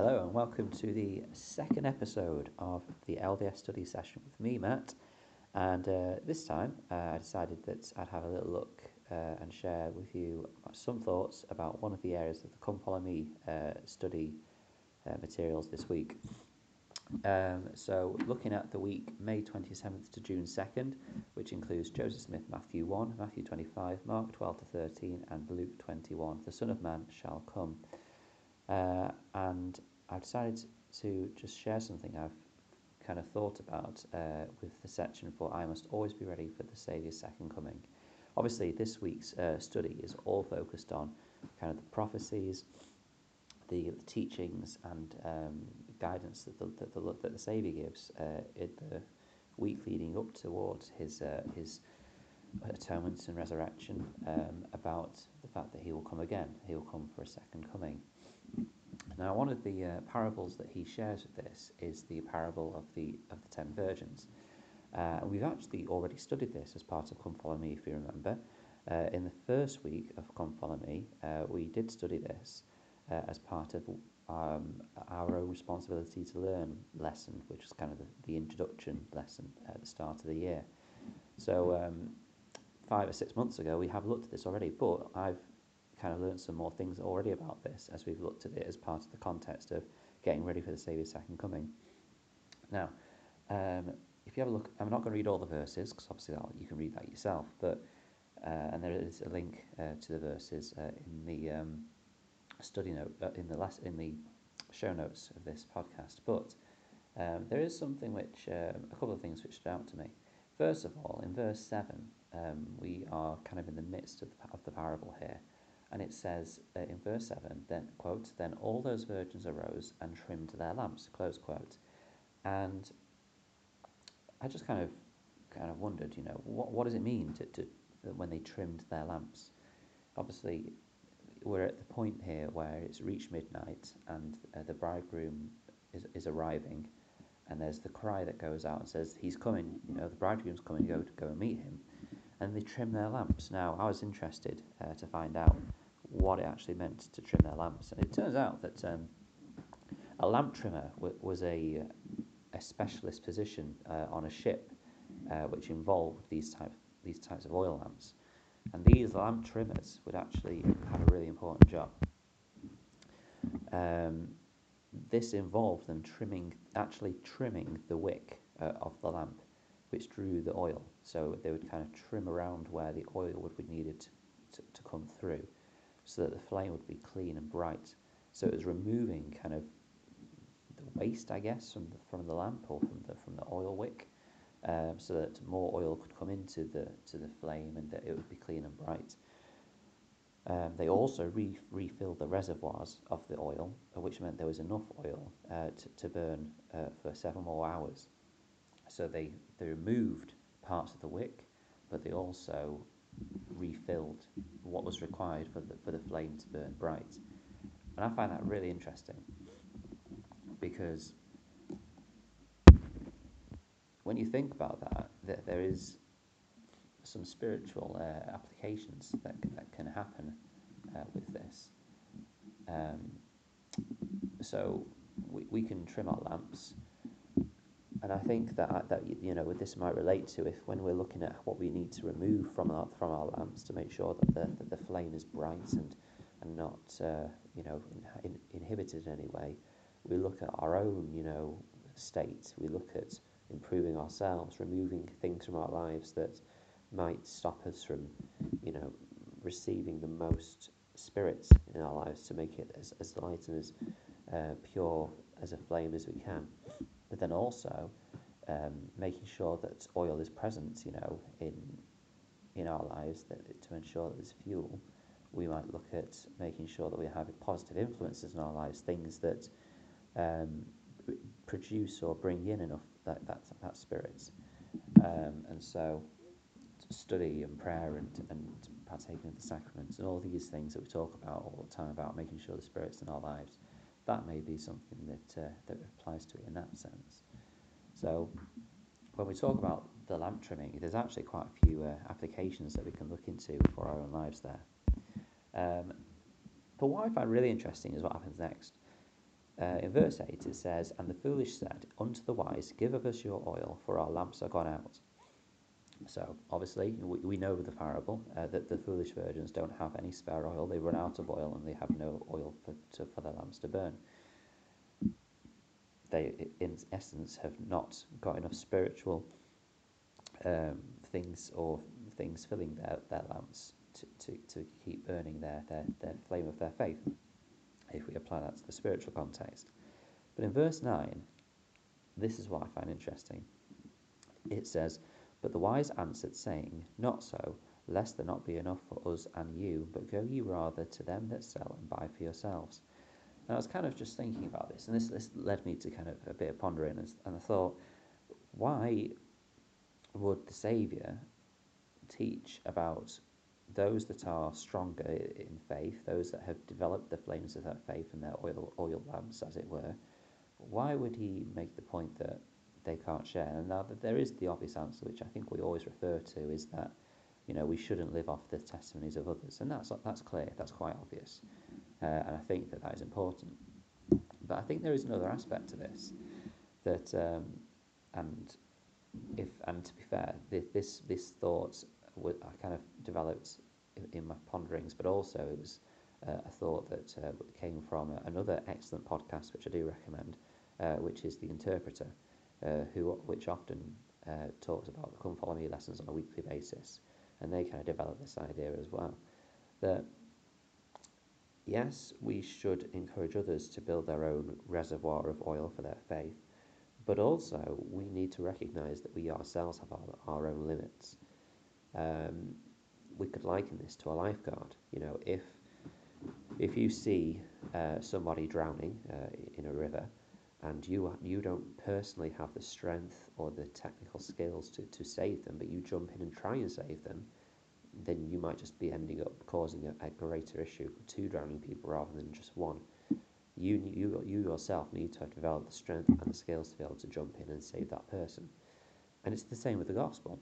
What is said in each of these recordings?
Hello and welcome to the second episode of the LDS study session with me, Matt. And uh, this time uh, I decided that I'd have a little look uh, and share with you some thoughts about one of the areas of the Come Follow Me uh, study uh, materials this week. Um, so, looking at the week May 27th to June 2nd, which includes Joseph Smith, Matthew 1, Matthew 25, Mark 12 to 13, and Luke 21, the Son of Man shall come. Uh, and I decided to just share something I've kind of thought about uh, with the section for I must always be ready for the Saviour's second coming. Obviously, this week's uh, study is all focused on kind of the prophecies, the, the teachings, and um, guidance that the, that the, that the Saviour gives uh, in the week leading up towards his uh, his atonement and resurrection um, about the fact that he will come again. He will come for a second coming. Now, one of the uh, parables that he shares with this is the parable of the of the ten virgins. Uh, we've actually already studied this as part of Come Follow Me, if you remember. Uh, in the first week of Come Follow Me, uh, we did study this uh, as part of um, our own responsibility to learn lesson, which was kind of the, the introduction lesson at the start of the year. So, um, five or six months ago, we have looked at this already, but I've kind of learned some more things already about this as we've looked at it as part of the context of getting ready for the Saviour's second coming. Now, um, if you have a look, I'm not going to read all the verses because obviously you can read that yourself, but uh, and there is a link uh, to the verses uh, in the um, study note uh, in the last in the show notes of this podcast. But um, there is something which um, a couple of things which stood out to me. First of all, in verse seven, um, we are kind of in the midst of the, of the parable here, and it says uh, in verse 7, then, quote, then all those virgins arose and trimmed their lamps, close quote. And I just kind of kind of wondered, you know, what, what does it mean to, to when they trimmed their lamps? Obviously, we're at the point here where it's reached midnight and uh, the bridegroom is, is arriving and there's the cry that goes out and says he's coming you know the bridegroom's coming go to go and meet him and they trim their lamps now i was interested uh, to find out what it actually meant to trim their lamps. And it turns out that um, a lamp trimmer w- was a, a specialist position uh, on a ship uh, which involved these, type, these types of oil lamps. And these lamp trimmers would actually have a really important job. Um, this involved them trimming, actually trimming the wick uh, of the lamp, which drew the oil. So they would kind of trim around where the oil would be needed to, to come through so that the flame would be clean and bright. So it was removing kind of the waste, I guess, from the, from the lamp or from the from the oil wick, um, so that more oil could come into the to the flame and that it would be clean and bright. Um, they also re- refilled the reservoirs of the oil, which meant there was enough oil uh, to, to burn uh, for several more hours. So they, they removed parts of the wick, but they also refilled what was required for the, for the flame to burn bright. And I find that really interesting because when you think about that, that there is some spiritual uh, applications that, that can happen uh, with this. Um, so we, we can trim our lamps and I think that that you know this might relate to if when we're looking at what we need to remove from our from our lamps to make sure that the that the flame is bright and and not uh, you know in, inhibited in any way. We look at our own you know state. We look at improving ourselves, removing things from our lives that might stop us from you know receiving the most spirits in our lives to make it as, as light and as uh, pure as a flame as we can but then also um, making sure that oil is present, you know, in in our lives that to ensure that there's fuel. We might look at making sure that we have positive influences in our lives, things that um, produce or bring in enough that that, that spirit. Um, and so, study and prayer and, and partaking of the sacraments and all these things that we talk about all the time about making sure the spirit's in our lives that may be something that uh, that applies to it in that sense. So when we talk about the lamp trimming, there's actually quite a few uh, applications that we can look into for our own lives there. Um, but what I find really interesting is what happens next. uh, in verse 8 it says, And the foolish said unto the wise, Give of us your oil, for our lamps are gone out. So, obviously, we, we know the parable uh, that the foolish virgins don't have any spare oil. They run out of oil and they have no oil for, to, for their lamps to burn. They, in essence, have not got enough spiritual um, things or things filling their, their lamps to, to, to keep burning their, their, their flame of their faith, if we apply that to the spiritual context. But in verse 9, this is what I find interesting. It says, But the wise answered, saying, Not so, lest there not be enough for us and you, but go ye rather to them that sell and buy for yourselves. And I was kind of just thinking about this, and this, this led me to kind of a bit of pondering, and, and I thought, why would the Saviour teach about those that are stronger in faith, those that have developed the flames of that faith and their oil, oil lamps, as it were, why would he make the point that they can't share? And now that there is the obvious answer, which I think we always refer to, is that you know we shouldn't live off the testimonies of others, and that's that's clear, that's quite obvious, uh, and I think that that is important. But I think there is another aspect to this that, um, and if and to be fair, this this thought I kind of developed in, my ponderings, but also it was uh, a thought that uh, came from another excellent podcast, which I do recommend, uh, which is the Interpreter, uh, who which often uh, talks about the Come Follow Me lessons on a weekly basis, and they kind of develop this idea as well that yes, we should encourage others to build their own reservoir of oil for their faith, but also we need to recognize that we ourselves have our, our own limits. Um, we could liken this to a lifeguard. You know, if if you see uh, somebody drowning uh, in a river, and you you don't personally have the strength or the technical skills to, to save them, but you jump in and try and save them, then you might just be ending up causing a, a greater issue two drowning people rather than just one. You, you, you yourself need to develop the strength and the skills to be able to jump in and save that person. And it's the same with the gospel.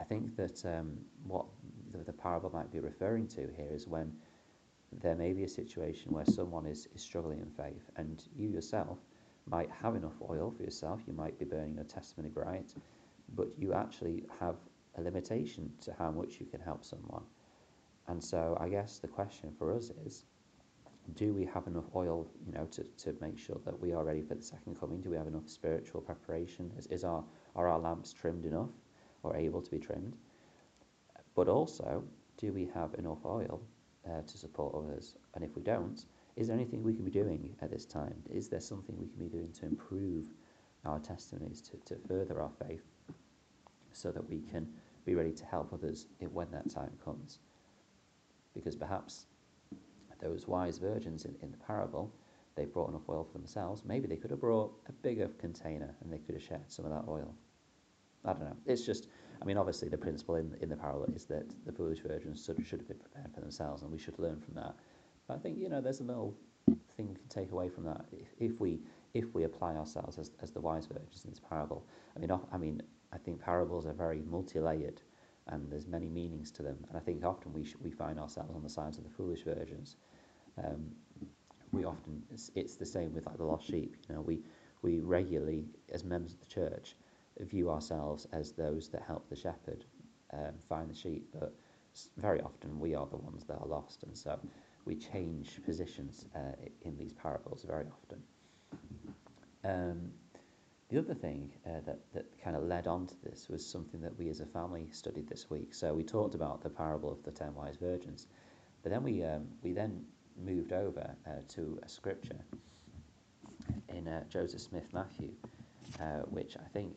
I think that um, what the, the, parable might be referring to here is when there may be a situation where someone is, is struggling in faith and you yourself might have enough oil for yourself, you might be burning your testimony bright, but you actually have a limitation to how much you can help someone. And so I guess the question for us is do we have enough oil, you know, to, to make sure that we are ready for the second coming? Do we have enough spiritual preparation? Is, is our are our lamps trimmed enough? or able to be trimmed. But also, do we have enough oil uh, to support others? And if we don't, is there anything we can be doing at this time? Is there something we can be doing to improve our testimonies, to, to further our faith, so that we can be ready to help others when that time comes? Because perhaps those wise virgins in, in the parable, they brought enough oil for themselves. Maybe they could have brought a bigger container and they could have shared some of that oil. I don't know. It's just, I mean, obviously the principle in, in the parable is that the foolish virgins should, should have been prepared for themselves, and we should learn from that. But I think you know, there's a little thing we can take away from that if, if we if we apply ourselves as, as the wise virgins in this parable. I mean, I mean, I think parables are very multi-layered, and there's many meanings to them. And I think often we sh- we find ourselves on the sides of the foolish virgins. Um, we often it's, it's the same with like the lost sheep. You know, we we regularly as members of the church view ourselves as those that help the shepherd um, find the sheep, but very often we are the ones that are lost, and so we change positions uh, in these parables very often. Um, the other thing uh, that, that kind of led on to this was something that we as a family studied this week. So we talked about the parable of the ten wise virgins, but then we um, we then moved over uh, to a scripture in uh, Joseph Smith Matthew, uh, which I think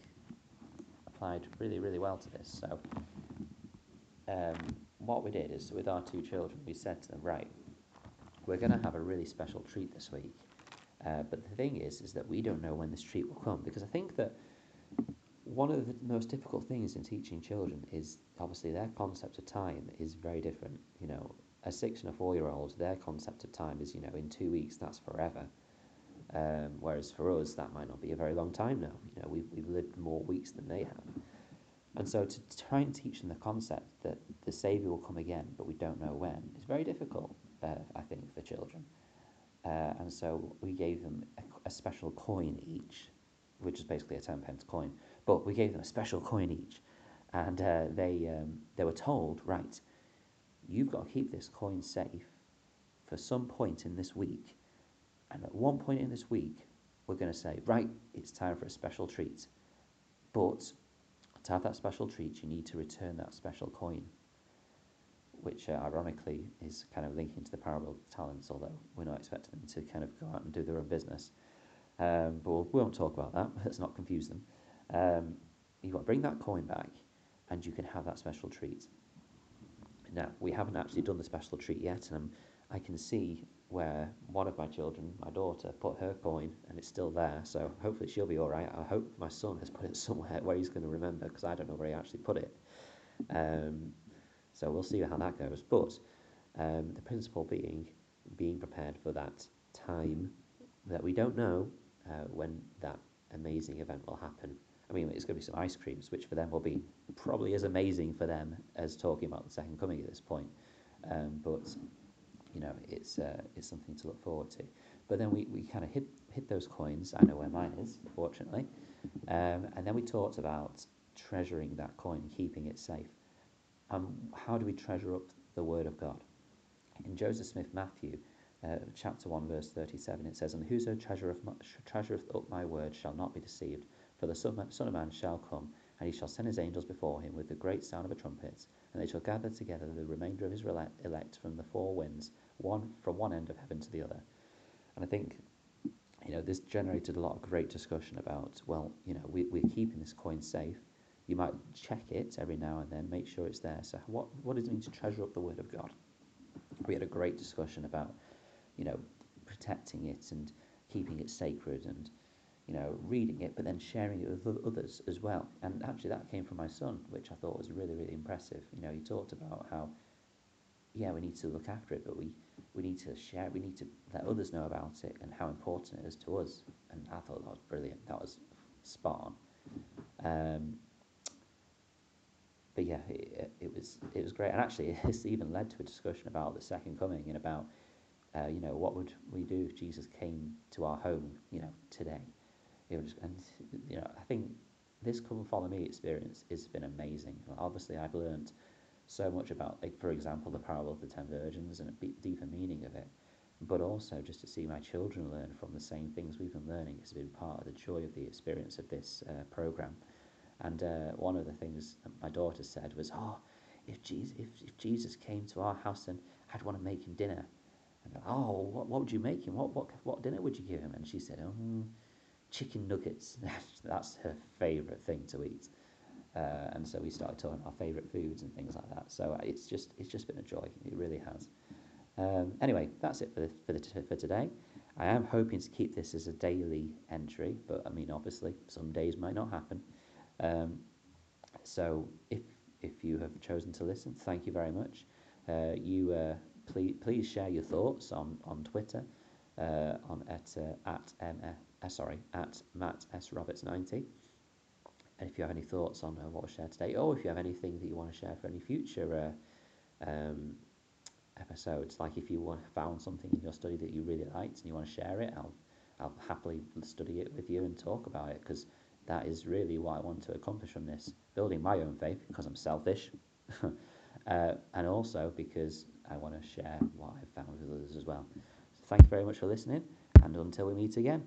applied really, really well to this. So, um, what we did is with our two children, we said to them, right, we're going to have a really special treat this week. Uh, but the thing is, is that we don't know when this treat will come because I think that one of the most difficult things in teaching children is obviously their concept of time is very different. You know, a six and a four year old, their concept of time is, you know, in two weeks, that's forever. Um, whereas for us, that might not be a very long time now. You know, we've, we've lived more weeks than they have. And so to try and teach them the concept that the Saviour will come again, but we don't know when, is very difficult, uh, I think, for children. Uh, and so we gave them a, a special coin each, which is basically a 10 pence coin. But we gave them a special coin each. And uh, they, um, they were told, right, you've got to keep this coin safe for some point in this week. And at one point in this week, we're going to say, right, it's time for a special treat. But to have that special treat, you need to return that special coin, which uh, ironically is kind of linking to the parable of the talents, although we're not expecting them to kind of go out and do their own business. Um, but we'll, we won't talk about that. Let's not confuse them. Um, you've got to bring that coin back, and you can have that special treat. Now, we haven't actually done the special treat yet, and I'm, I can see where one of my children, my daughter, put her coin and it's still there. So hopefully she'll be all right. I hope my son has put it somewhere where he's going to remember because I don't know where he actually put it. Um, so we'll see how that goes. But um, the principle being being prepared for that time that we don't know uh, when that amazing event will happen. I mean, it's going to be some ice creams, which for them will be probably as amazing for them as talking about the second coming at this point. Um, but you know, it's uh, it's something to look forward to. But then we, we kind of hit hit those coins. I know where mine is, fortunately. Um, and then we talked about treasuring that coin keeping it safe. Um, how do we treasure up the Word of God? In Joseph Smith Matthew, uh, chapter 1, verse 37, it says, And whoso treasureth, treasureth up my word shall not be deceived, for the Son of Man shall come, and he shall send his angels before him with the great sound of a trumpet, and they shall gather together the remainder of his elect from the four winds, one from one end of heaven to the other. And I think, you know, this generated a lot of great discussion about, well, you know, we, we're keeping this coin safe. You might check it every now and then, make sure it's there. So what, what does it mean to treasure up the Word of God? We had a great discussion about, you know, protecting it and keeping it sacred and, you know, reading it, but then sharing it with others as well. And actually, that came from my son, which I thought was really, really impressive. You know, he talked about how, yeah, we need to look after it, but we we need to share, we need to let others know about it and how important it is to us. And I thought that was brilliant. That was spot on. Um, but yeah, it, it, was it was great, and actually, it's even led to a discussion about the second coming and about, uh, you know, what would we do if Jesus came to our home, you know, today? It was, and you know, I think this come and follow me experience has been amazing. Obviously, I've learned so much about, like, for example, the parable of the ten virgins and a deeper meaning of it, but also just to see my children learn from the same things we've been learning has been part of the joy of the experience of this uh, program. And uh, one of the things my daughter said was, "Oh, if Jesus, if, if Jesus came to our house, then I'd want to make him dinner." And "Oh, what, what would you make him? What what what dinner would you give him?" And she said, "Oh, chicken nuggets. That's her favourite thing to eat." Uh, and so we started talking about our favourite foods and things like that. So uh, it's just it's just been a joy. It really has. Um, anyway, that's it for the, for, the, for today. I am hoping to keep this as a daily entry, but I mean, obviously, some days might not happen. Um, so if if you have chosen to listen, thank you very much. Uh, you uh, please please share your thoughts on on Twitter uh, on at at uh, sorry at Matt S Roberts ninety. And if you have any thoughts on uh, what was shared today, or if you have anything that you want to share for any future uh, um, episodes, like if you found something in your study that you really liked and you want to share it, I'll I'll happily study it with you and talk about it because that is really what I want to accomplish from this, building my own faith because I'm selfish, uh, and also because I want to share what I've found with others as well. So thank you very much for listening, and until we meet again.